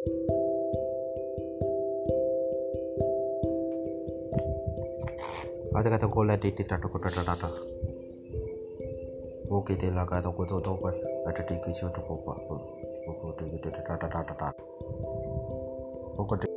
Ada kata kola di di tata kota tata tata. Oke te laga kata kota to ko. Ada di kisi to ko pa. Oke di di tata tata tata. Oke